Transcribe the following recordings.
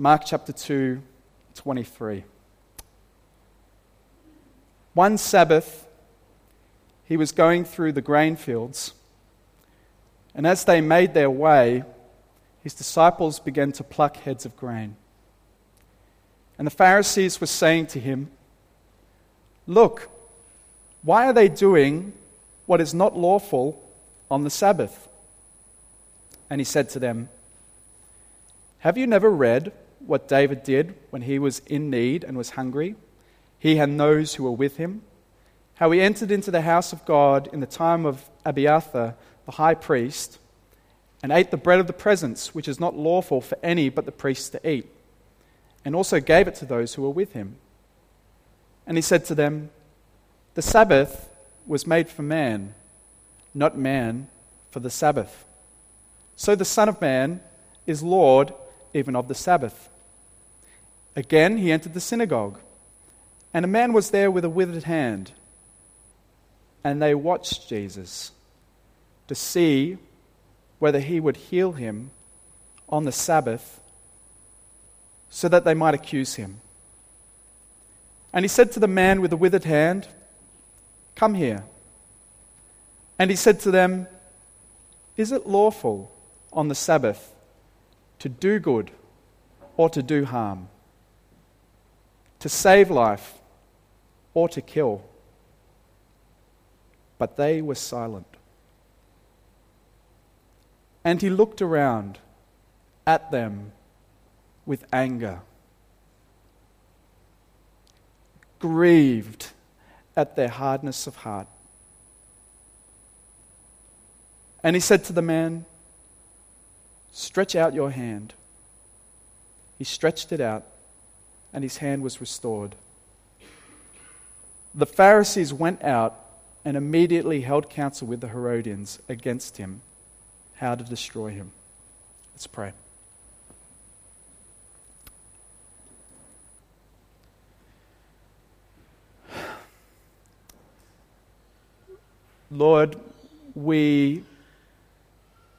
Mark chapter 2, 23. One Sabbath, he was going through the grain fields, and as they made their way, his disciples began to pluck heads of grain. And the Pharisees were saying to him, Look, why are they doing what is not lawful on the Sabbath? And he said to them, Have you never read what David did when he was in need and was hungry? He and those who were with him? How he entered into the house of God in the time of Abiathar, the high priest, and ate the bread of the presence, which is not lawful for any but the priests to eat, and also gave it to those who were with him. And he said to them, The Sabbath was made for man, not man for the Sabbath. So the Son of Man is Lord even of the Sabbath. Again, he entered the synagogue, and a man was there with a withered hand. And they watched Jesus to see whether he would heal him on the Sabbath so that they might accuse him. And he said to the man with the withered hand, Come here. And he said to them, Is it lawful on the Sabbath to do good or to do harm? To save life or to kill? But they were silent. And he looked around at them with anger, grieved at their hardness of heart. And he said to the man, Stretch out your hand. He stretched it out, and his hand was restored. The Pharisees went out and immediately held counsel with the Herodians against him how to destroy him. Let's pray. Lord, we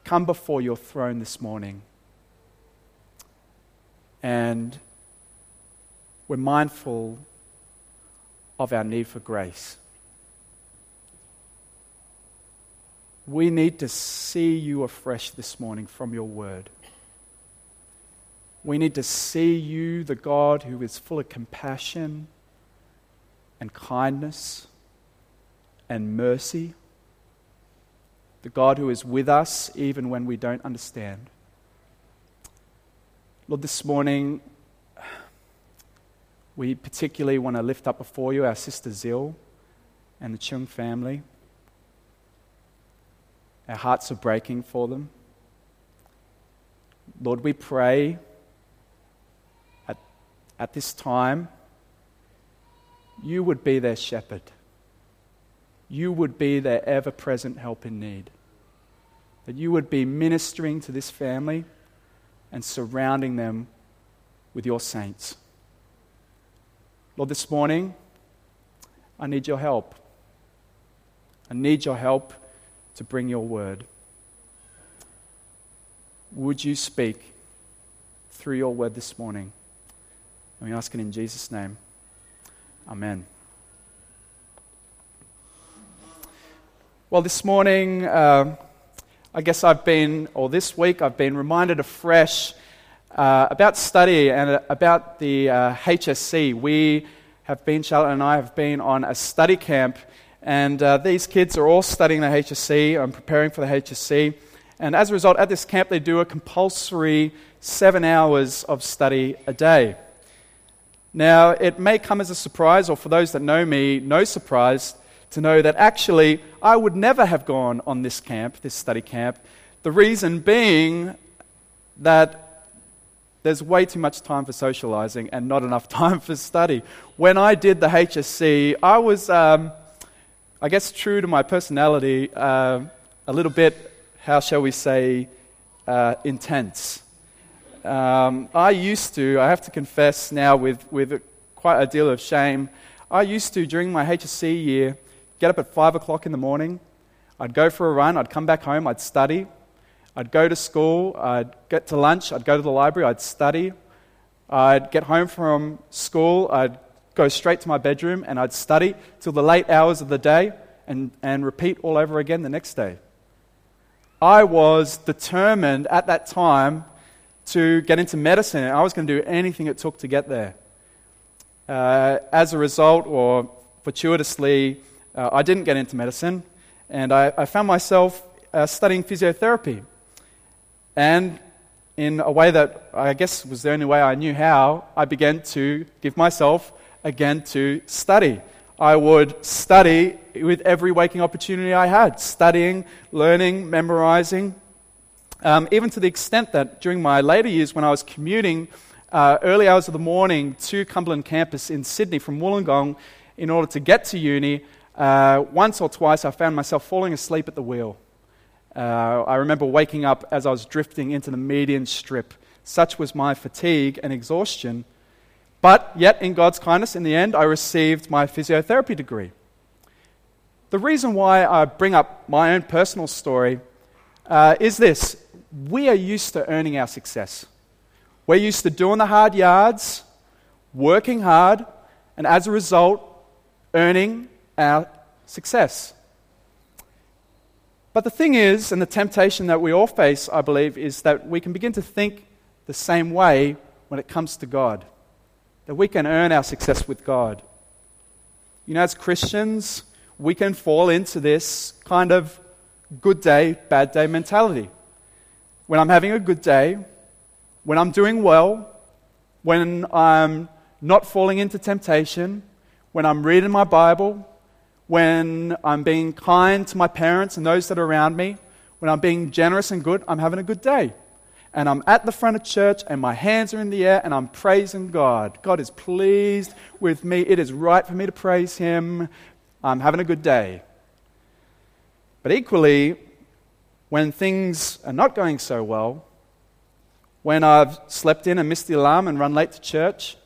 come before your throne this morning and we're mindful of our need for grace. We need to see you afresh this morning from your word. We need to see you, the God who is full of compassion and kindness and mercy, the God who is with us even when we don't understand. Lord, this morning, we particularly want to lift up before you our sister Zil and the Chung family. Our hearts are breaking for them. Lord, we pray at, at this time you would be their shepherd. You would be their ever present help in need. That you would be ministering to this family and surrounding them with your saints. Lord, this morning, I need your help. I need your help to bring your word. Would you speak through your word this morning? And we ask it in Jesus' name. Amen. Well, this morning, uh, I guess I've been, or this week, I've been reminded afresh uh, about study and about the uh, HSC. We have been, Charlotte and I have been on a study camp and uh, these kids are all studying the HSC and preparing for the HSC. And as a result, at this camp, they do a compulsory seven hours of study a day. Now, it may come as a surprise, or for those that know me, no surprise, to know that actually I would never have gone on this camp, this study camp. The reason being that there's way too much time for socializing and not enough time for study. When I did the HSC, I was. Um, I guess, true to my personality, uh, a little bit, how shall we say, uh, intense. Um, I used to, I have to confess now with, with quite a deal of shame, I used to, during my HSC year, get up at 5 o'clock in the morning. I'd go for a run, I'd come back home, I'd study. I'd go to school, I'd get to lunch, I'd go to the library, I'd study. I'd get home from school, I'd go straight to my bedroom, and I'd study till the late hours of the day and, and repeat all over again the next day. I was determined at that time to get into medicine, and I was going to do anything it took to get there. Uh, as a result, or fortuitously, uh, I didn't get into medicine, and I, I found myself uh, studying physiotherapy. And in a way that I guess was the only way I knew how, I began to give myself again to study. I would study with every waking opportunity I had, studying, learning, memorizing, um, even to the extent that during my later years when I was commuting uh, early hours of the morning to Cumberland campus in Sydney from Wollongong in order to get to uni, uh, once or twice I found myself falling asleep at the wheel. Uh, I remember waking up as I was drifting into the median strip. Such was my fatigue and exhaustion but yet, in God's kindness, in the end, I received my physiotherapy degree. The reason why I bring up my own personal story uh, is this we are used to earning our success. We're used to doing the hard yards, working hard, and as a result, earning our success. But the thing is, and the temptation that we all face, I believe, is that we can begin to think the same way when it comes to God that we can earn our success with God. You know, as Christians, we can fall into this kind of good day, bad day mentality. When I'm having a good day, when I'm doing well, when I'm not falling into temptation, when I'm reading my Bible, when I'm being kind to my parents and those that are around me, when I'm being generous and good, I'm having a good day and I'm at the front of church and my hands are in the air and I'm praising God. God is pleased with me. It is right for me to praise Him. I'm having a good day. But equally, when things are not going so well, when I've slept in and missed the alarm and run late to church,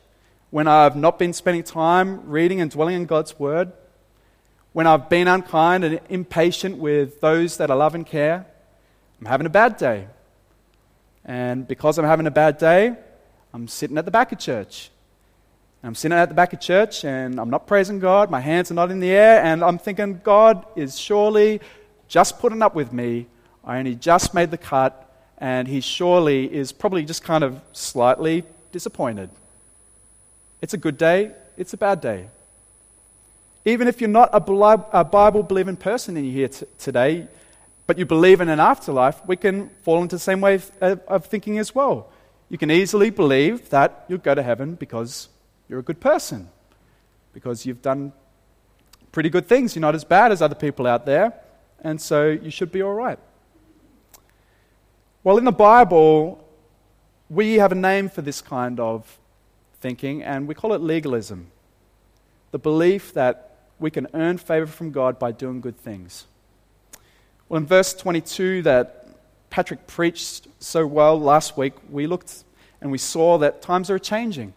when I've not been spending time reading and dwelling in God's Word, when I've been unkind and impatient with those that I love and care, I'm having a bad day. And because I'm having a bad day, I'm sitting at the back of church. I'm sitting at the back of church and I'm not praising God. My hands are not in the air. And I'm thinking, God is surely just putting up with me. I only just made the cut. And he surely is probably just kind of slightly disappointed. It's a good day, it's a bad day. Even if you're not a Bible believing person in here t- today, but you believe in an afterlife, we can fall into the same way of, of thinking as well. You can easily believe that you'll go to heaven because you're a good person, because you've done pretty good things. You're not as bad as other people out there, and so you should be all right. Well, in the Bible, we have a name for this kind of thinking, and we call it legalism the belief that we can earn favor from God by doing good things. Well, in verse 22 that Patrick preached so well last week, we looked and we saw that times are changing.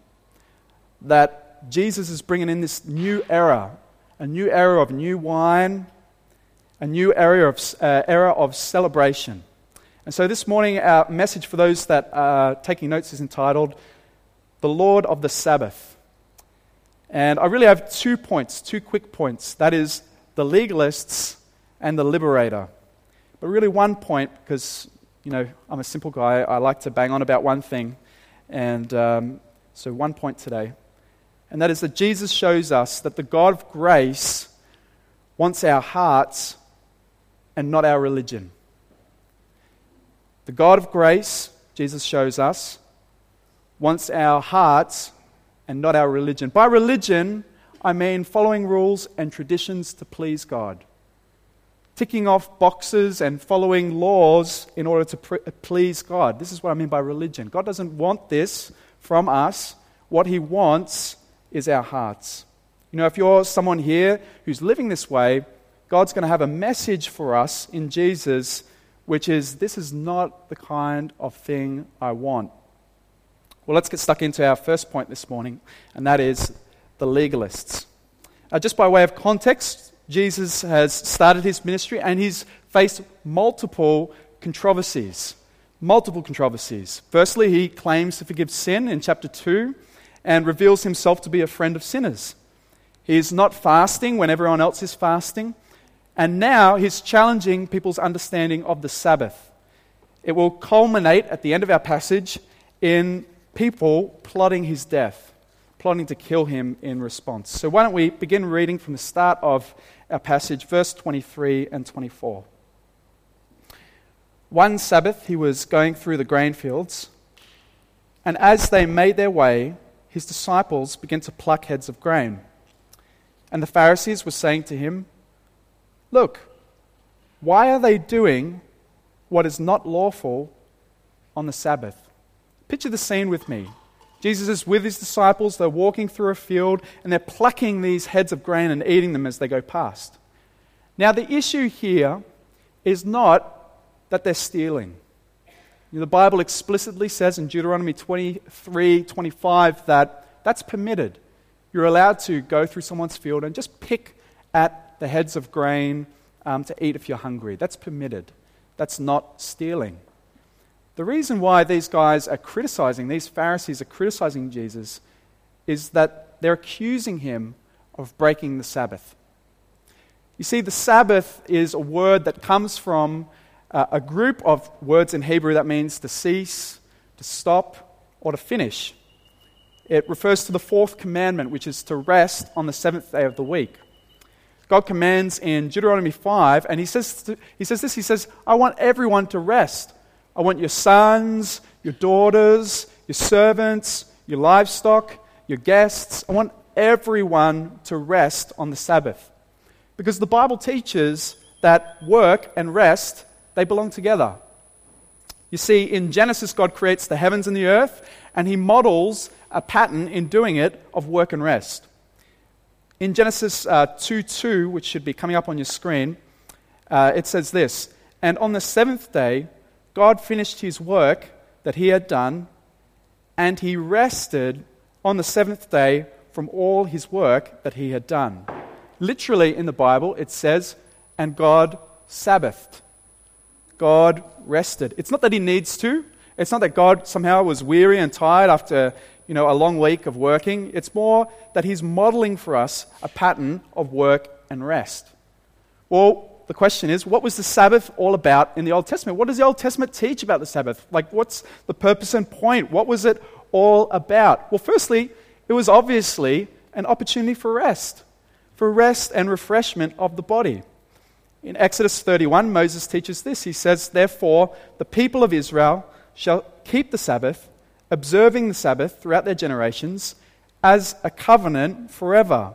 That Jesus is bringing in this new era, a new era of new wine, a new era of, uh, era of celebration. And so this morning, our message for those that are taking notes is entitled The Lord of the Sabbath. And I really have two points, two quick points. That is, the legalists and the liberator. But really, one point, because, you know, I'm a simple guy, I like to bang on about one thing. And um, so, one point today. And that is that Jesus shows us that the God of grace wants our hearts and not our religion. The God of grace, Jesus shows us, wants our hearts and not our religion. By religion, I mean following rules and traditions to please God ticking off boxes and following laws in order to please God. This is what I mean by religion. God doesn't want this from us. What He wants is our hearts. You know, if you're someone here who's living this way, God's going to have a message for us in Jesus, which is this is not the kind of thing I want. Well, let's get stuck into our first point this morning, and that is the legalists. Uh, just by way of context, Jesus has started his ministry and he's faced multiple controversies. multiple controversies. Firstly, he claims to forgive sin in chapter 2 and reveals himself to be a friend of sinners. He is not fasting when everyone else is fasting. And now he's challenging people's understanding of the Sabbath. It will culminate at the end of our passage in people plotting his death, plotting to kill him in response. So why don't we begin reading from the start of our passage, verse 23 and 24. One Sabbath, he was going through the grain fields, and as they made their way, his disciples began to pluck heads of grain. And the Pharisees were saying to him, Look, why are they doing what is not lawful on the Sabbath? Picture the scene with me. Jesus is with his disciples, they're walking through a field, and they're plucking these heads of grain and eating them as they go past. Now, the issue here is not that they're stealing. You know, the Bible explicitly says in Deuteronomy 23 25 that that's permitted. You're allowed to go through someone's field and just pick at the heads of grain um, to eat if you're hungry. That's permitted. That's not stealing. The reason why these guys are criticizing, these Pharisees are criticizing Jesus, is that they're accusing him of breaking the Sabbath. You see, the Sabbath is a word that comes from uh, a group of words in Hebrew that means to cease, to stop, or to finish. It refers to the fourth commandment, which is to rest on the seventh day of the week. God commands in Deuteronomy 5, and he says, to, he says this He says, I want everyone to rest. I want your sons, your daughters, your servants, your livestock, your guests. I want everyone to rest on the Sabbath. Because the Bible teaches that work and rest, they belong together. You see, in Genesis, God creates the heavens and the earth, and he models a pattern in doing it of work and rest. In Genesis uh, 2 2, which should be coming up on your screen, uh, it says this And on the seventh day, God finished his work that he had done, and he rested on the seventh day from all his work that he had done. Literally in the Bible, it says, and God Sabbathed. God rested. It's not that he needs to. It's not that God somehow was weary and tired after you know, a long week of working. It's more that he's modeling for us a pattern of work and rest. Well, the question is, what was the Sabbath all about in the Old Testament? What does the Old Testament teach about the Sabbath? Like, what's the purpose and point? What was it all about? Well, firstly, it was obviously an opportunity for rest for rest and refreshment of the body. In Exodus 31, Moses teaches this. He says, Therefore, the people of Israel shall keep the Sabbath, observing the Sabbath throughout their generations, as a covenant forever.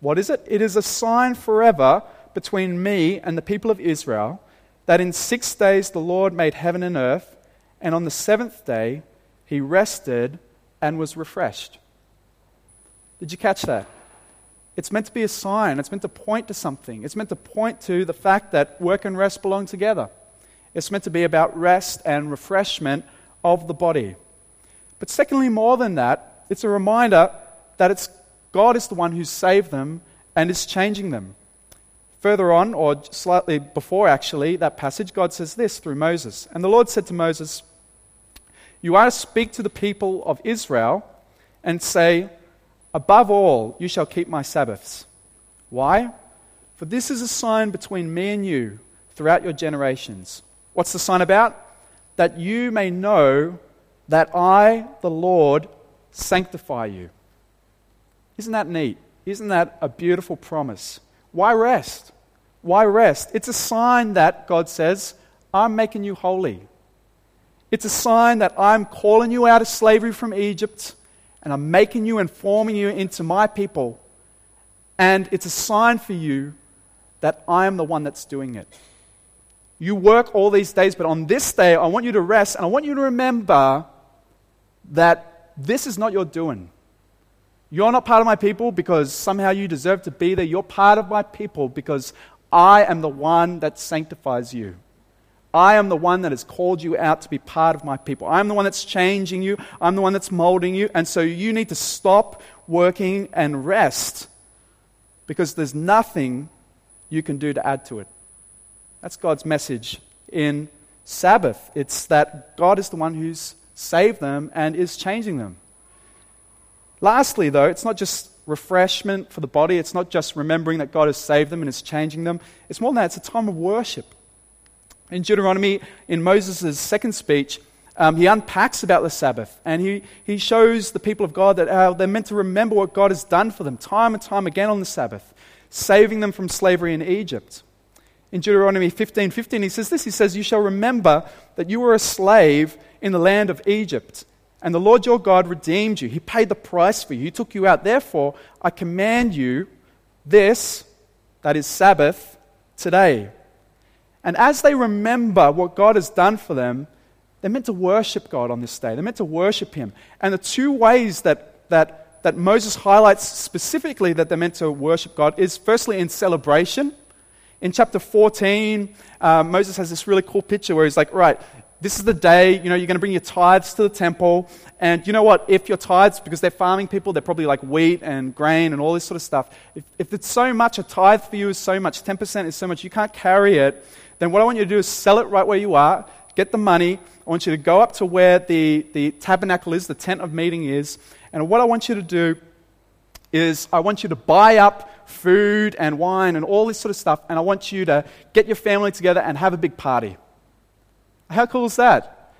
What is it? It is a sign forever between me and the people of Israel that in six days the Lord made heaven and earth, and on the seventh day he rested and was refreshed. Did you catch that? It's meant to be a sign. It's meant to point to something. It's meant to point to the fact that work and rest belong together. It's meant to be about rest and refreshment of the body. But secondly, more than that, it's a reminder that it's God is the one who saved them and is changing them. Further on, or slightly before actually, that passage, God says this through Moses. And the Lord said to Moses, You are to speak to the people of Israel and say, Above all, you shall keep my Sabbaths. Why? For this is a sign between me and you throughout your generations. What's the sign about? That you may know that I, the Lord, sanctify you. Isn't that neat? Isn't that a beautiful promise? Why rest? Why rest? It's a sign that God says, I'm making you holy. It's a sign that I'm calling you out of slavery from Egypt and I'm making you and forming you into my people. And it's a sign for you that I am the one that's doing it. You work all these days, but on this day, I want you to rest and I want you to remember that this is not your doing. You're not part of my people because somehow you deserve to be there. You're part of my people because I am the one that sanctifies you. I am the one that has called you out to be part of my people. I'm the one that's changing you. I'm the one that's molding you. And so you need to stop working and rest because there's nothing you can do to add to it. That's God's message in Sabbath. It's that God is the one who's saved them and is changing them. Lastly, though, it's not just refreshment for the body, it's not just remembering that God has saved them and is changing them. It's more than that, it's a time of worship. In Deuteronomy, in Moses' second speech, um, he unpacks about the Sabbath and he, he shows the people of God that uh, they're meant to remember what God has done for them time and time again on the Sabbath, saving them from slavery in Egypt. In Deuteronomy 15 15, he says this He says, You shall remember that you were a slave in the land of Egypt, and the Lord your God redeemed you. He paid the price for you, He took you out. Therefore, I command you this, that is Sabbath, today. And as they remember what God has done for them, they're meant to worship God on this day. They're meant to worship Him. And the two ways that, that, that Moses highlights specifically that they're meant to worship God is firstly in celebration. In chapter 14, uh, Moses has this really cool picture where he's like, right, this is the day, you know, you're going to bring your tithes to the temple. And you know what? If your tithes, because they're farming people, they're probably like wheat and grain and all this sort of stuff. If, if it's so much, a tithe for you is so much, 10% is so much, you can't carry it, then what I want you to do is sell it right where you are, get the money. I want you to go up to where the, the tabernacle is, the tent of meeting is. And what I want you to do is I want you to buy up food and wine and all this sort of stuff, and I want you to get your family together and have a big party. How cool is that?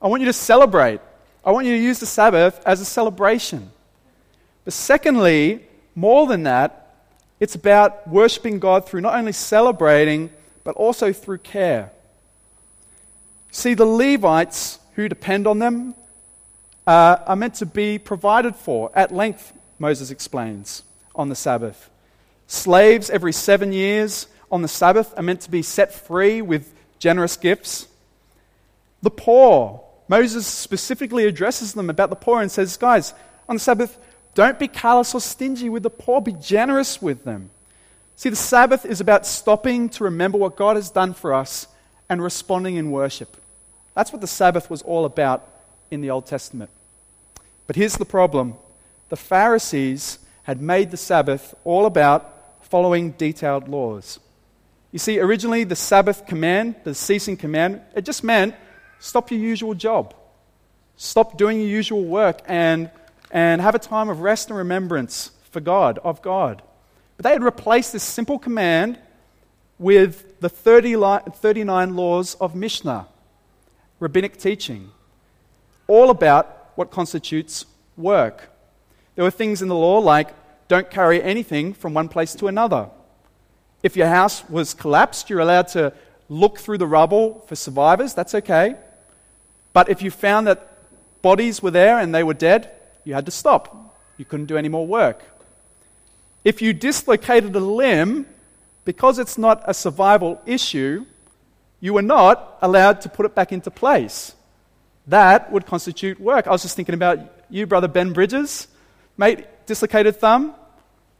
I want you to celebrate. I want you to use the Sabbath as a celebration. But secondly, more than that, it's about worshiping God through not only celebrating, but also through care. See, the Levites who depend on them uh, are meant to be provided for at length, Moses explains, on the Sabbath. Slaves every seven years on the Sabbath are meant to be set free with generous gifts. The poor, Moses specifically addresses them about the poor and says, Guys, on the Sabbath, don't be callous or stingy with the poor, be generous with them. See, the Sabbath is about stopping to remember what God has done for us and responding in worship. That's what the Sabbath was all about in the Old Testament. But here's the problem the Pharisees had made the Sabbath all about following detailed laws. You see, originally the Sabbath command, the ceasing command, it just meant stop your usual job, stop doing your usual work, and, and have a time of rest and remembrance for God, of God. But they had replaced this simple command with the 30 li- 39 laws of Mishnah, rabbinic teaching, all about what constitutes work. There were things in the law like don't carry anything from one place to another. If your house was collapsed, you're allowed to look through the rubble for survivors, that's okay. But if you found that bodies were there and they were dead, you had to stop. You couldn't do any more work. If you dislocated a limb, because it's not a survival issue, you were not allowed to put it back into place. That would constitute work. I was just thinking about you, brother Ben Bridges. Mate, dislocated thumb.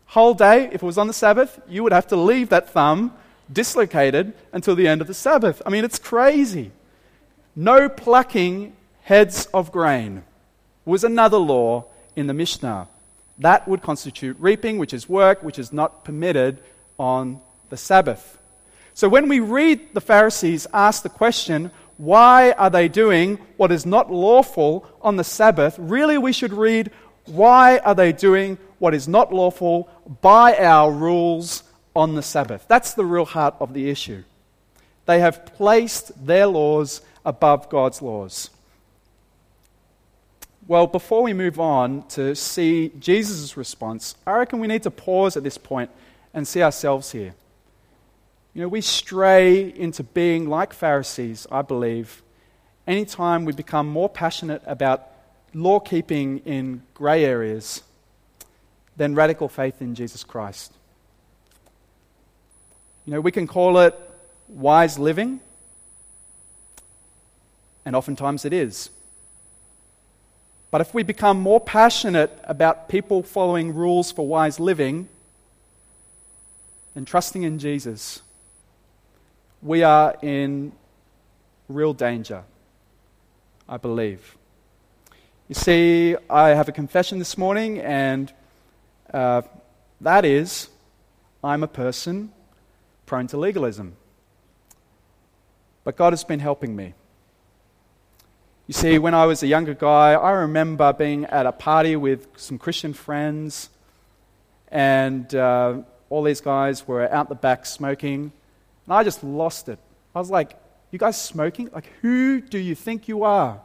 Whole day, if it was on the Sabbath, you would have to leave that thumb dislocated until the end of the Sabbath. I mean, it's crazy. No plucking heads of grain was another law in the Mishnah that would constitute reaping, which is work, which is not permitted on the Sabbath. So when we read the Pharisees ask the question, why are they doing what is not lawful on the Sabbath? Really, we should read, why are they doing what is not lawful by our rules on the Sabbath? That's the real heart of the issue. They have placed their laws above God's laws. Well, before we move on to see Jesus' response, I reckon we need to pause at this point and see ourselves here. You know, we stray into being like Pharisees, I believe, anytime we become more passionate about law keeping in grey areas than radical faith in Jesus Christ. You know, we can call it wise living, and oftentimes it is. But if we become more passionate about people following rules for wise living and trusting in Jesus, we are in real danger, I believe. You see, I have a confession this morning, and uh, that is, I'm a person prone to legalism. but God has been helping me. You see, when I was a younger guy, I remember being at a party with some Christian friends, and uh, all these guys were out the back smoking, and I just lost it. I was like, You guys smoking? Like, who do you think you are?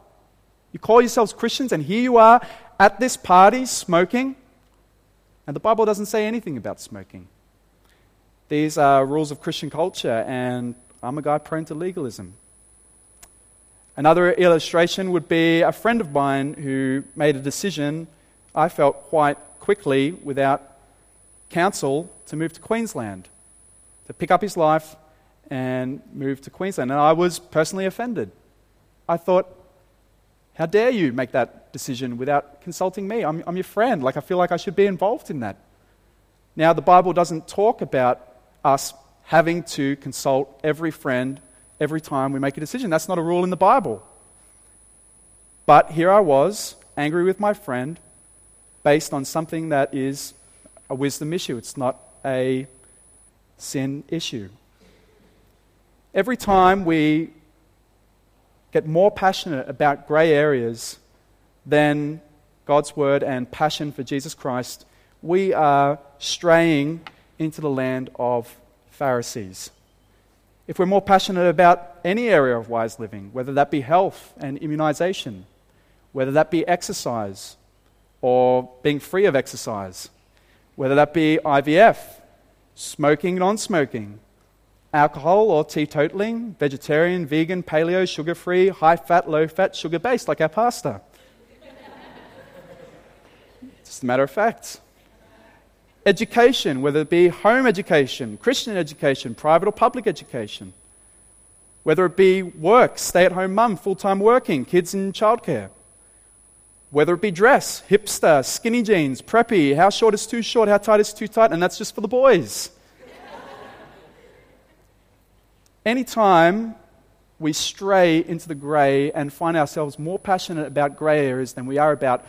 You call yourselves Christians, and here you are at this party smoking? And the Bible doesn't say anything about smoking. These are rules of Christian culture, and I'm a guy prone to legalism. Another illustration would be a friend of mine who made a decision, I felt quite quickly, without counsel, to move to Queensland, to pick up his life and move to Queensland. And I was personally offended. I thought, how dare you make that decision without consulting me? I'm, I'm your friend. Like, I feel like I should be involved in that. Now, the Bible doesn't talk about us having to consult every friend every time we make a decision. That's not a rule in the Bible. But here I was, angry with my friend, based on something that is a wisdom issue. It's not a sin issue. Every time we get more passionate about grey areas than God's word and passion for Jesus Christ, we are straying into the land of Pharisees if we're more passionate about any area of wise living, whether that be health and immunization, whether that be exercise or being free of exercise, whether that be IVF, smoking, non smoking, alcohol or teetotaling, vegetarian, vegan, paleo, sugar free, high fat, low fat, sugar based, like our pastor. Just a matter of fact education, whether it be home education, Christian education, private or public education, whether it be work, stay at home mum, full time working, kids in childcare, whether it be dress, hipster, skinny jeans, preppy, how short is too short, how tight is too tight, and that's just for the boys. Anytime we stray into the grey and find ourselves more passionate about grey areas than we are about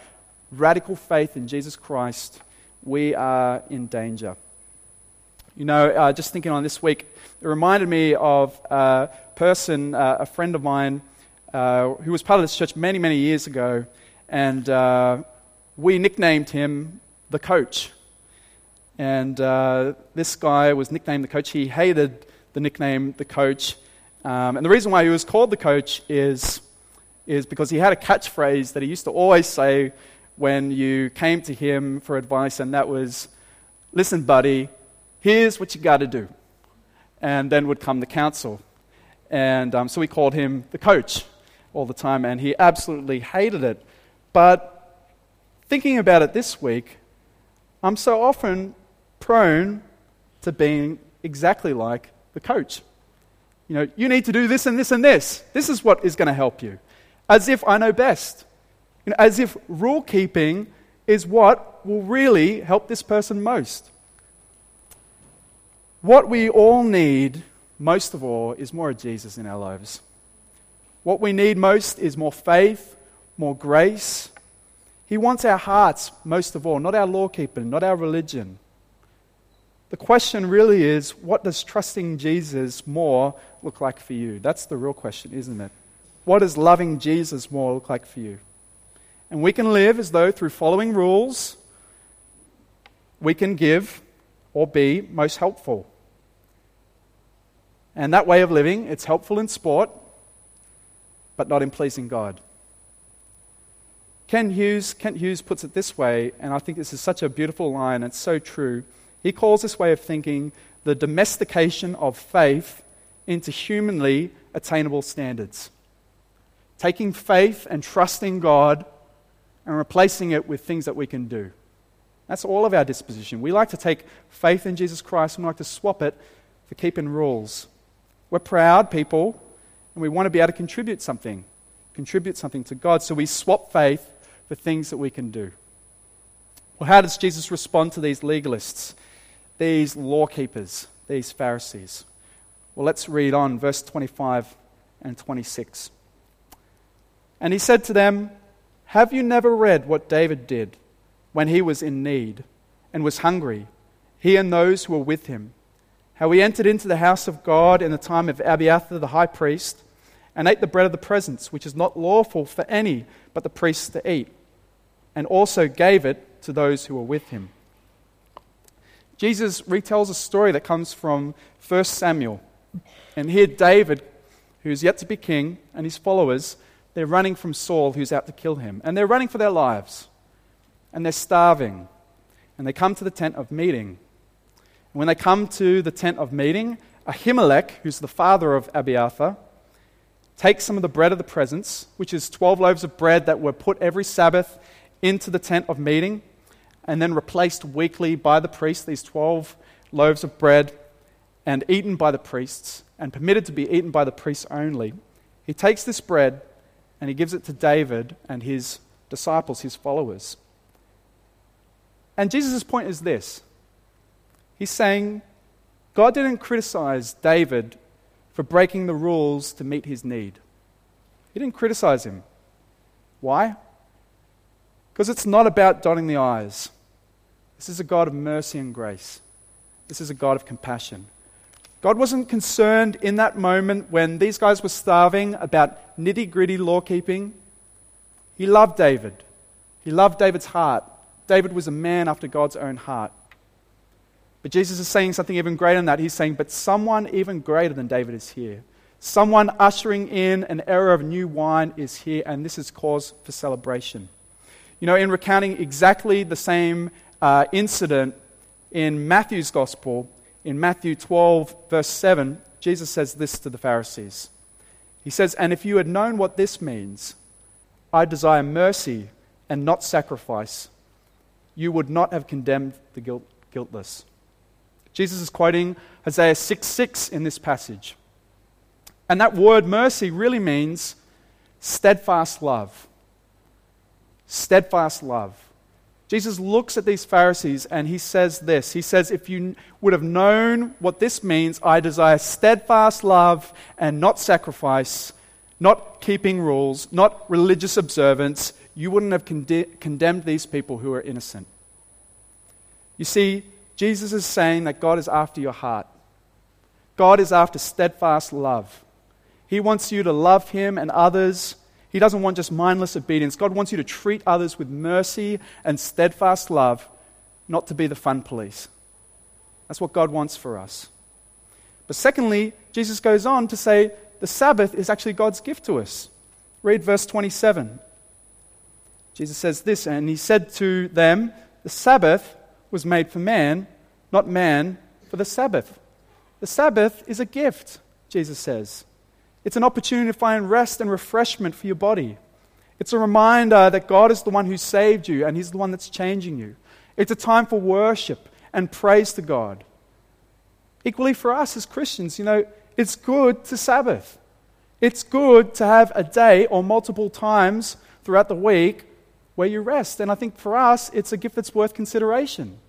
radical faith in Jesus Christ, we are in danger. You know, uh, just thinking on this week, it reminded me of a person, uh, a friend of mine, uh, who was part of this church many, many years ago, and uh, we nicknamed him the coach. And uh, this guy was nicknamed the coach. He hated the nickname the coach. Um, and the reason why he was called the coach is, is because he had a catchphrase that he used to always say when you came to him for advice, and that was, listen, buddy, here's what you got to do. And then would come the counsel. And um, so we called him the coach all the time, and he absolutely hated it. But thinking about it this week, I'm so often prone to being exactly like the coach. You know, you need to do this and this and this. This is what is going to help you. As if I know best. You know, as if rule keeping is what will really help this person most. What we all need, most of all, is more of Jesus in our lives. What we need most is more faith, more grace. He wants our hearts, most of all, not our law keeping, not our religion. The question really is what does trusting Jesus more look like for you? That's the real question, isn't it? What does loving Jesus more look like for you? And we can live as though through following rules, we can give or be most helpful. And that way of living, it's helpful in sport, but not in pleasing God. Ken Hughes, Kent Hughes puts it this way, and I think this is such a beautiful line, it's so true. He calls this way of thinking the domestication of faith into humanly attainable standards. Taking faith and trusting God and replacing it with things that we can do. That's all of our disposition. We like to take faith in Jesus Christ and we like to swap it for keeping rules. We're proud people and we want to be able to contribute something, contribute something to God. So we swap faith for things that we can do. Well, how does Jesus respond to these legalists, these law keepers, these Pharisees? Well, let's read on verse 25 and 26. And he said to them, have you never read what David did when he was in need and was hungry, he and those who were with him? How he entered into the house of God in the time of Abiathar the high priest and ate the bread of the presence, which is not lawful for any but the priests to eat, and also gave it to those who were with him. Jesus retells a story that comes from 1 Samuel. And here, David, who's yet to be king, and his followers, they're running from Saul, who's out to kill him. And they're running for their lives. And they're starving. And they come to the tent of meeting. And when they come to the tent of meeting, Ahimelech, who's the father of Abiathar, takes some of the bread of the presence, which is 12 loaves of bread that were put every Sabbath into the tent of meeting, and then replaced weekly by the priest, these 12 loaves of bread, and eaten by the priests, and permitted to be eaten by the priests only. He takes this bread and he gives it to David and his disciples, his followers. And Jesus' point is this He's saying, God didn't criticize David for breaking the rules to meet his need. He didn't criticize him. Why? Because it's not about dotting the I's. This is a God of mercy and grace. This is a God of compassion. God wasn't concerned in that moment when these guys were starving about nitty gritty law keeping. He loved David. He loved David's heart. David was a man after God's own heart. But Jesus is saying something even greater than that. He's saying, But someone even greater than David is here. Someone ushering in an era of new wine is here, and this is cause for celebration. You know, in recounting exactly the same uh, incident in Matthew's Gospel, in Matthew 12, verse 7, Jesus says this to the Pharisees. He says, And if you had known what this means, I desire mercy and not sacrifice, you would not have condemned the guilt, guiltless. Jesus is quoting Isaiah 6 6 in this passage. And that word mercy really means steadfast love. Steadfast love. Jesus looks at these Pharisees and he says this He says, If you would have known what this means, I desire steadfast love and not sacrifice, not keeping rules, not religious observance, you wouldn't have conde- condemned these people who are innocent. You see, Jesus is saying that God is after your heart. God is after steadfast love. He wants you to love Him and others. He doesn't want just mindless obedience. God wants you to treat others with mercy and steadfast love, not to be the fun police. That's what God wants for us. But secondly, Jesus goes on to say the Sabbath is actually God's gift to us. Read verse 27. Jesus says this, and he said to them, The Sabbath was made for man, not man for the Sabbath. The Sabbath is a gift, Jesus says. It's an opportunity to find rest and refreshment for your body. It's a reminder that God is the one who saved you and He's the one that's changing you. It's a time for worship and praise to God. Equally for us as Christians, you know, it's good to Sabbath. It's good to have a day or multiple times throughout the week where you rest. And I think for us, it's a gift that's worth consideration.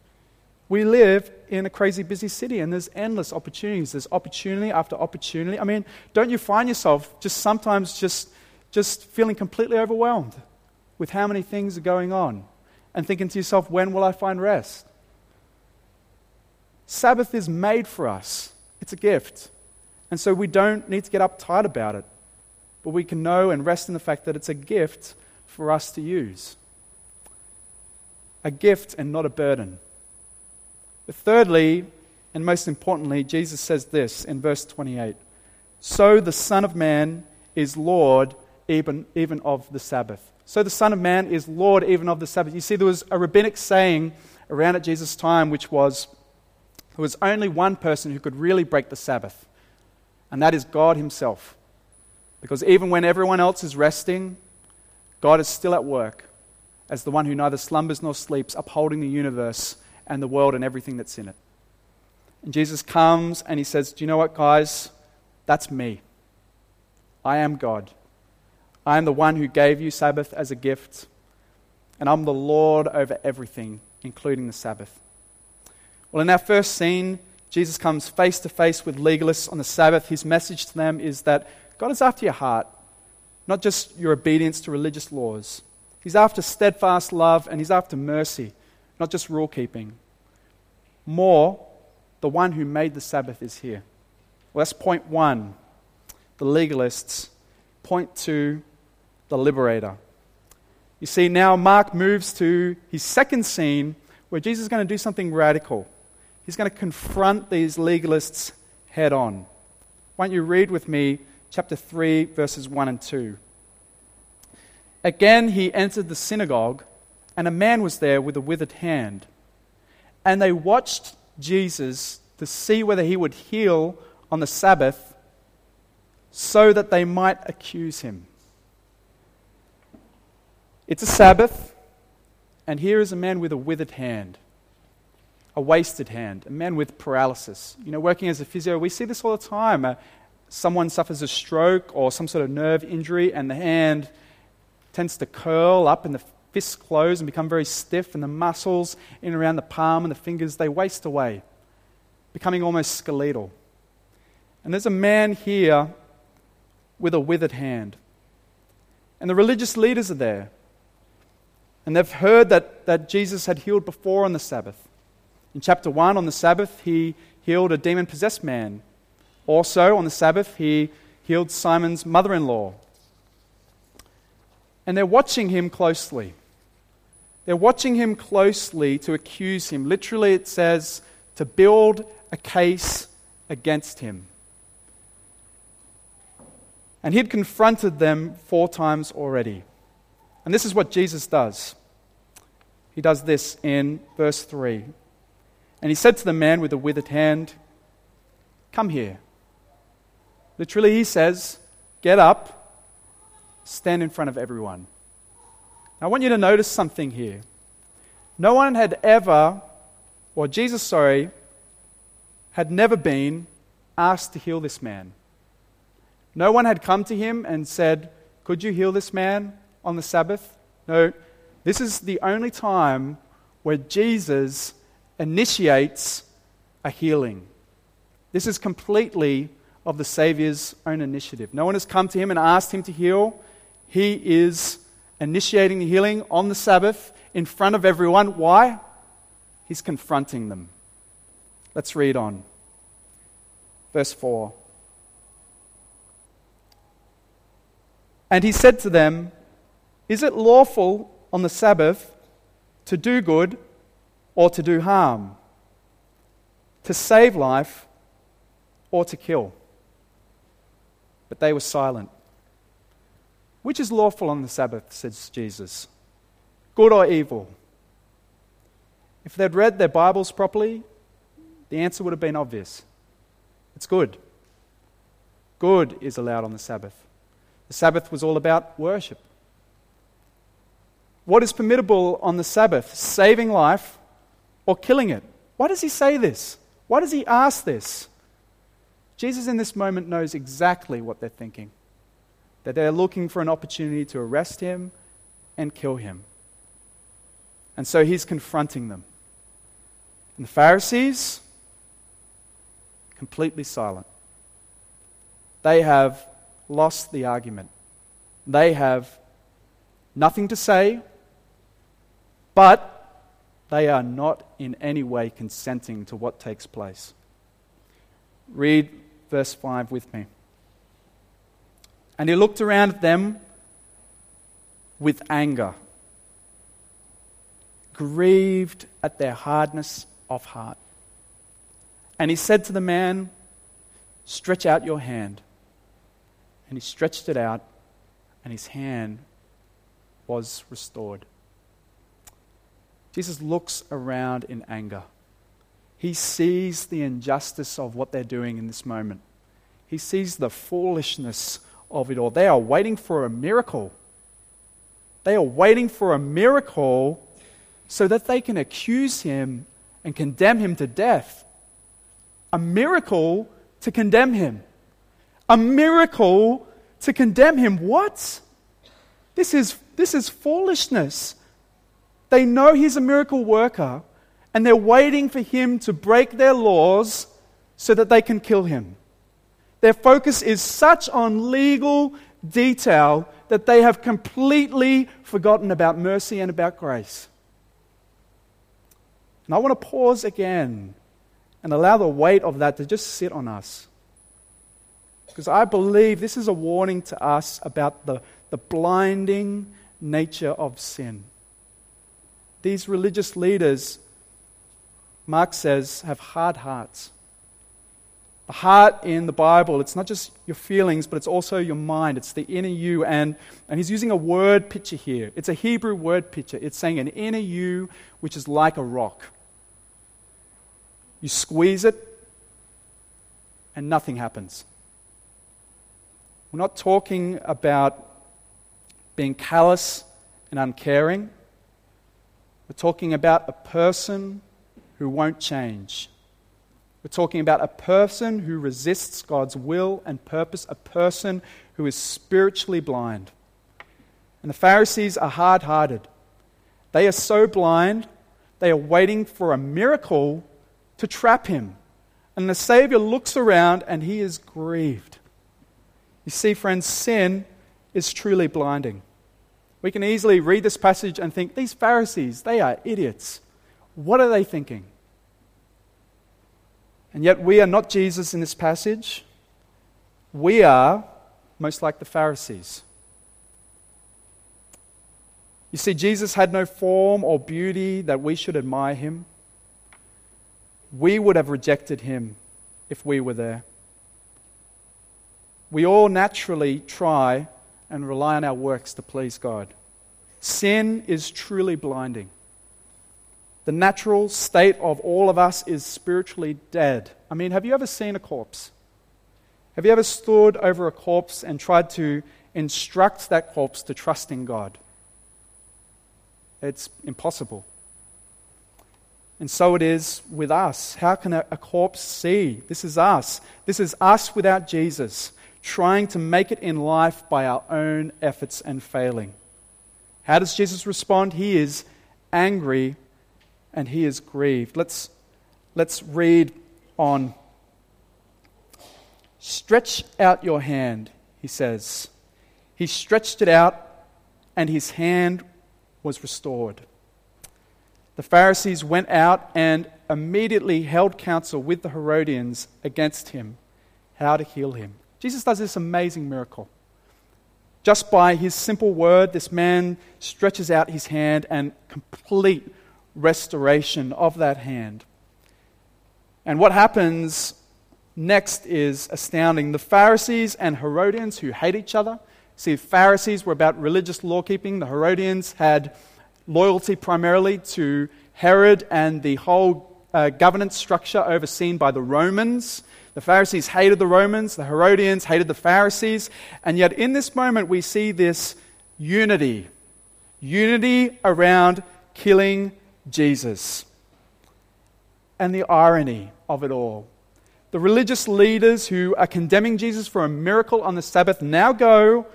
We live in a crazy busy city and there's endless opportunities. There's opportunity after opportunity. I mean, don't you find yourself just sometimes just, just feeling completely overwhelmed with how many things are going on and thinking to yourself, when will I find rest? Sabbath is made for us, it's a gift. And so we don't need to get uptight about it, but we can know and rest in the fact that it's a gift for us to use. A gift and not a burden. But thirdly, and most importantly, Jesus says this in verse 28 So the Son of Man is Lord even, even of the Sabbath. So the Son of Man is Lord even of the Sabbath. You see, there was a rabbinic saying around at Jesus' time which was there was only one person who could really break the Sabbath, and that is God Himself. Because even when everyone else is resting, God is still at work as the one who neither slumbers nor sleeps, upholding the universe and the world and everything that's in it. And Jesus comes and he says, Do you know what, guys? That's me. I am God. I am the one who gave you Sabbath as a gift, and I'm the Lord over everything, including the Sabbath. Well, in our first scene, Jesus comes face to face with legalists on the Sabbath. His message to them is that God is after your heart, not just your obedience to religious laws. He's after steadfast love and he's after mercy not just rule keeping. More, the one who made the Sabbath is here. Well, that's point one. The legalists point to the liberator. You see, now Mark moves to his second scene where Jesus is going to do something radical. He's going to confront these legalists head on. Why don't you read with me chapter 3, verses 1 and 2? Again, he entered the synagogue, and a man was there with a withered hand. And they watched Jesus to see whether he would heal on the Sabbath so that they might accuse him. It's a Sabbath, and here is a man with a withered hand, a wasted hand, a man with paralysis. You know, working as a physio, we see this all the time. Uh, someone suffers a stroke or some sort of nerve injury, and the hand tends to curl up, and the fists close and become very stiff, and the muscles in and around the palm and the fingers they waste away, becoming almost skeletal. And there's a man here with a withered hand. And the religious leaders are there. And they've heard that, that Jesus had healed before on the Sabbath. In chapter 1, on the Sabbath, he healed a demon possessed man. Also, on the Sabbath, he healed Simon's mother in law. And they're watching him closely. They're watching him closely to accuse him. Literally, it says to build a case against him. And he'd confronted them four times already. And this is what Jesus does. He does this in verse 3. And he said to the man with the withered hand, Come here. Literally, he says, Get up, stand in front of everyone. I want you to notice something here. No one had ever, or Jesus, sorry, had never been asked to heal this man. No one had come to him and said, Could you heal this man? on the Sabbath? No, this is the only time where Jesus initiates a healing. This is completely of the Savior's own initiative. No one has come to him and asked him to heal. He is initiating the healing on the Sabbath in front of everyone. Why? He's confronting them. Let's read on. Verse 4. And he said to them, is it lawful on the Sabbath to do good or to do harm? To save life or to kill? But they were silent. Which is lawful on the Sabbath, says Jesus? Good or evil? If they'd read their Bibles properly, the answer would have been obvious. It's good. Good is allowed on the Sabbath. The Sabbath was all about worship. What is permissible on the Sabbath? Saving life or killing it? Why does he say this? Why does he ask this? Jesus, in this moment, knows exactly what they're thinking that they're looking for an opportunity to arrest him and kill him. And so he's confronting them. And the Pharisees, completely silent. They have lost the argument. They have nothing to say but they are not in any way consenting to what takes place. Read verse 5 with me. And he looked around at them with anger, grieved at their hardness of heart. And he said to the man, Stretch out your hand. And he stretched it out, and his hand was restored. Jesus looks around in anger. He sees the injustice of what they're doing in this moment. He sees the foolishness of it all. They are waiting for a miracle. They are waiting for a miracle so that they can accuse him and condemn him to death. A miracle to condemn him. A miracle to condemn him. What? This is, this is foolishness. They know he's a miracle worker, and they're waiting for him to break their laws so that they can kill him. Their focus is such on legal detail that they have completely forgotten about mercy and about grace. And I want to pause again and allow the weight of that to just sit on us. Because I believe this is a warning to us about the, the blinding nature of sin. These religious leaders, Mark says, have hard hearts. The heart in the Bible, it's not just your feelings, but it's also your mind. It's the inner you. And, and he's using a word picture here. It's a Hebrew word picture. It's saying an inner you which is like a rock. You squeeze it, and nothing happens. We're not talking about being callous and uncaring. We're talking about a person who won't change. We're talking about a person who resists God's will and purpose, a person who is spiritually blind. And the Pharisees are hard hearted. They are so blind, they are waiting for a miracle to trap him. And the Savior looks around and he is grieved. You see, friends, sin is truly blinding. We can easily read this passage and think, these Pharisees, they are idiots. What are they thinking? And yet, we are not Jesus in this passage. We are most like the Pharisees. You see, Jesus had no form or beauty that we should admire him. We would have rejected him if we were there. We all naturally try and rely on our works to please God. Sin is truly blinding. The natural state of all of us is spiritually dead. I mean, have you ever seen a corpse? Have you ever stood over a corpse and tried to instruct that corpse to trust in God? It's impossible. And so it is with us. How can a, a, corpse see? This is us. This is us without Jesus, trying to make it in life by our own efforts and failing. How does Jesus respond? He is angry and he is grieved. Let's, let's read on. Stretch out your hand, he says. He stretched it out, and his hand was restored. The Pharisees went out and immediately held counsel with the Herodians against him, how to heal him. Jesus does this amazing miracle. Just by his simple word, this man stretches out his hand and complete restoration of that hand. And what happens next is astounding. The Pharisees and Herodians, who hate each other, see, Pharisees were about religious law keeping, the Herodians had loyalty primarily to Herod and the whole uh, governance structure overseen by the Romans. The Pharisees hated the Romans, the Herodians hated the Pharisees, and yet in this moment we see this unity unity around killing Jesus. And the irony of it all. The religious leaders who are condemning Jesus for a miracle on the Sabbath now go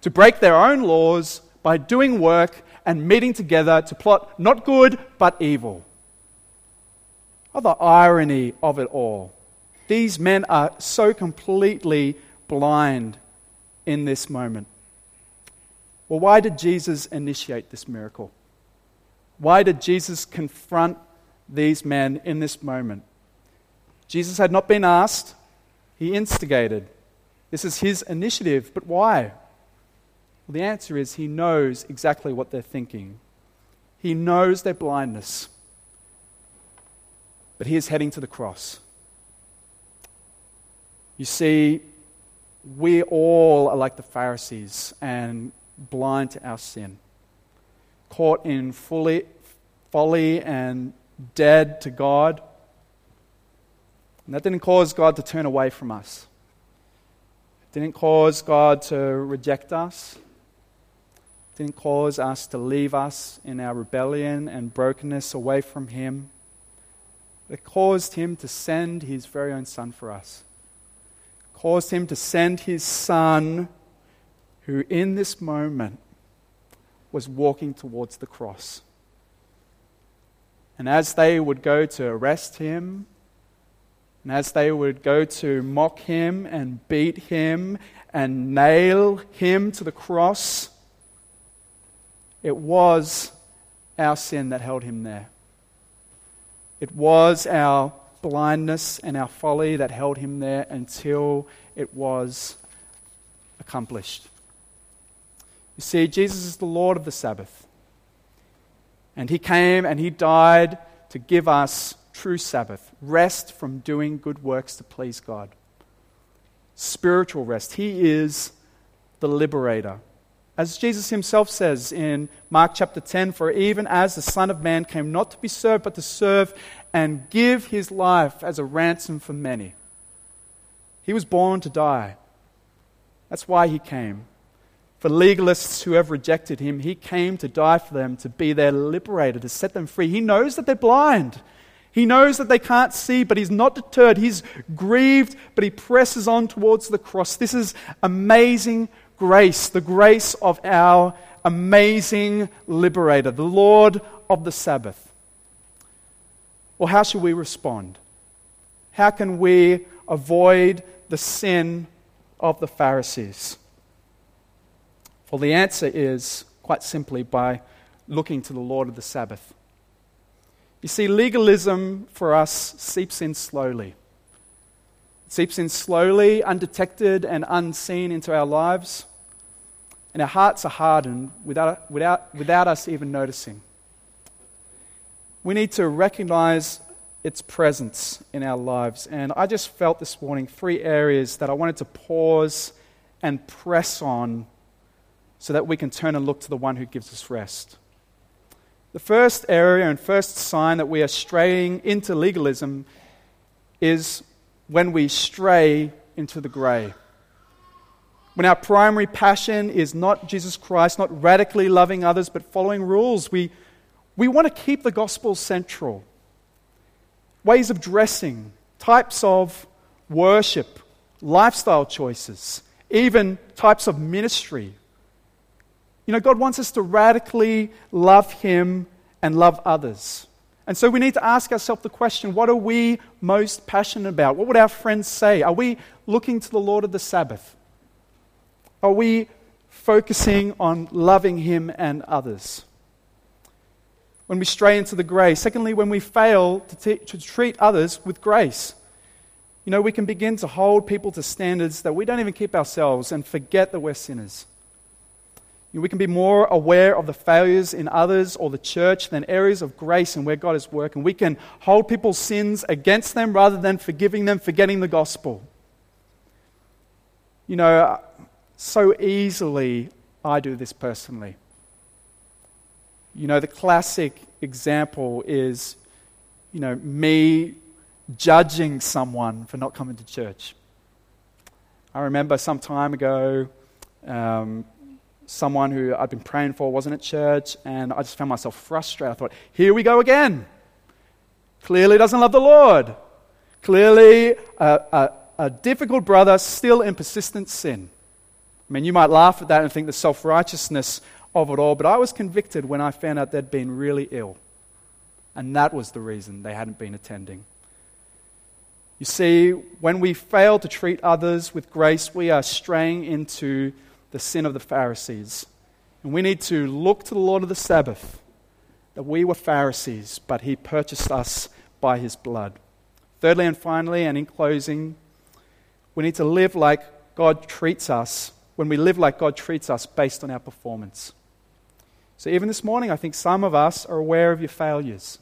to break their own laws by doing work and meeting together to plot not good but evil. Oh, the irony of it all. These men are so completely blind in this moment. Well, why did Jesus initiate this miracle? Why did Jesus confront these men in this moment? Jesus had not been asked, he instigated. This is his initiative, but why? Well, the answer is he knows exactly what they're thinking. He knows their blindness. But he is heading to the cross. You see, we all are like the Pharisees and blind to our sin, caught in fully, folly and dead to God. And that didn't cause God to turn away from us. It didn't cause God to reject us didn't cause us to leave us in our rebellion and brokenness away from Him. It caused Him to send His very own Son for us. It caused Him to send His Son, who in this moment was walking towards the cross. And as they would go to arrest Him, and as they would go to mock Him and beat Him and nail Him to the cross, it was our sin that held him there. It was our blindness and our folly that held him there until it was accomplished. You see, Jesus is the Lord of the Sabbath. And he came and he died to give us true Sabbath, rest from doing good works to please God, spiritual rest. He is the liberator. As Jesus himself says in Mark chapter 10, for even as the Son of Man came not to be served, but to serve and give his life as a ransom for many. He was born to die. That's why he came. For legalists who have rejected him, he came to die for them, to be their liberator, to set them free. He knows that they're blind. He knows that they can't see, but he's not deterred. He's grieved, but he presses on towards the cross. This is amazing grace, the grace of our amazing liberator, the Lord of the Sabbath. Well, how should we respond? How can we avoid the sin of the Pharisees? Well, the answer is quite simply by looking to the Lord of the Sabbath. You see, legalism for us seeps in slowly. It seeps in slowly, undetected and unseen into our lives, and our hearts are hardened without, without, without us even noticing. We need to recognize its presence in our lives. And I just felt this morning three areas that I wanted to pause and press on so that we can turn and look to the one who gives us rest. The first area and first sign that we are straying into legalism is when we stray into the grey. When our primary passion is not Jesus Christ, not radically loving others, but following rules, we, we want to keep the gospel central. Ways of dressing, types of worship, lifestyle choices, even types of ministry you know, God wants us to radically love Him and love others. And so we need to ask ourselves the question what are we most passionate about? What would our friends say? Are we looking to the Lord of the Sabbath? Are we focusing on loving Him and others? When we stray into the grace. Secondly, when we fail to, t- to treat others with grace. You know, we can begin to hold people to standards that we don't even keep ourselves and forget that we're sinners. We can be more aware of the failures in others or the church than areas of grace and where God is working. We can hold people's sins against them rather than forgiving them, forgetting the gospel. You know, so easily I do this personally. You know, the classic example is, you know, me judging someone for not coming to church. I remember some time ago, um, someone who I'd been praying for wasn't at church, and I just found myself frustrated. I thought, here we go again. Clearly doesn't love the Lord. Clearly a, a, a difficult brother still in persistent sin. I mean, you might laugh at that and think the self righteousness of it all, but I was convicted when I found out they'd been really ill. And that was the reason they hadn't been attending. You see, when we fail to treat others with grace, we are straying into the sin of the Pharisees. And we need to look to the Lord of the Sabbath, that we were Pharisees, but he purchased us by his blood. Thirdly and finally, and in closing, we need to live like God treats us when we live like God treats us based on our performance. So, even this morning, I think some of us are aware of your failures.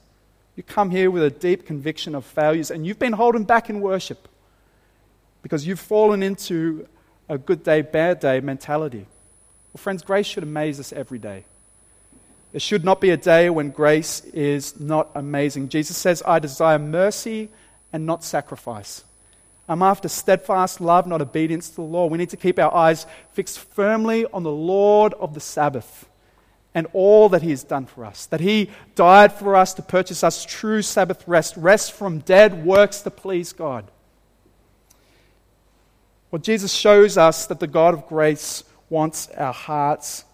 You come here with a deep conviction of failures, and you've been holding back in worship because you've fallen into a good day, bad day mentality. Well, friends, grace should amaze us every day. There should not be a day when grace is not amazing. Jesus says, I desire mercy and not sacrifice. I'm after steadfast love, not obedience to the law. We need to keep our eyes fixed firmly on the Lord of the Sabbath and all that He has done for us. That He died for us to purchase us true Sabbath rest, rest from dead works to please God. Well, Jesus shows us that the God of grace wants our hearts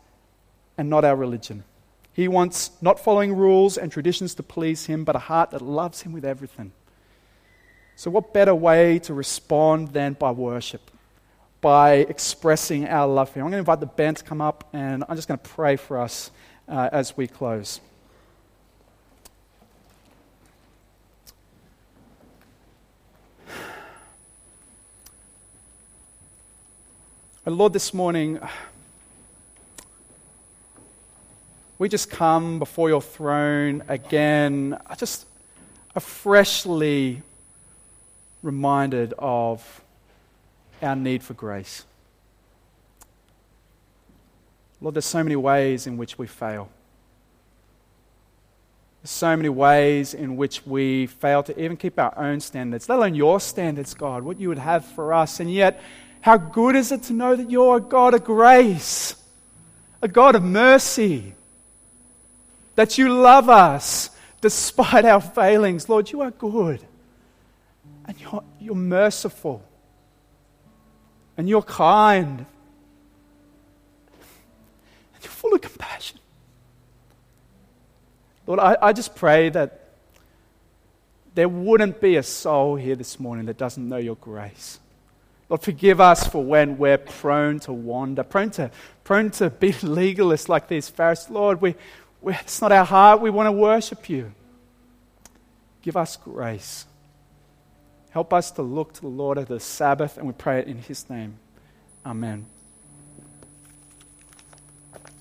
and not our religion. He wants not following rules and traditions to please Him, but a heart that loves Him with everything. So, what better way to respond than by worship, by expressing our love for Him? I'm going to invite the band to come up, and I'm just going to pray for us uh, as we close. And Lord, this morning, we just come before your throne again, just freshly reminded of our need for grace. Lord, there's so many ways in which we fail. There's so many ways in which we fail to even keep our own standards, let alone your standards, God, what you would have for us. And yet, how good is it to know that you're a God of grace, a God of mercy, that you love us despite our failings. Lord, you are good, and you're, you're merciful, and you're kind, and you're full of compassion. Lord, I, I just pray that there wouldn't be a soul here this morning that doesn't know your grace. Lord, forgive us for when we're prone to wander, prone to, prone to be legalists like these Pharisees. Lord, we, we, it's not our heart. We want to worship you. Give us grace. Help us to look to the Lord of the Sabbath, and we pray it in His name. Amen.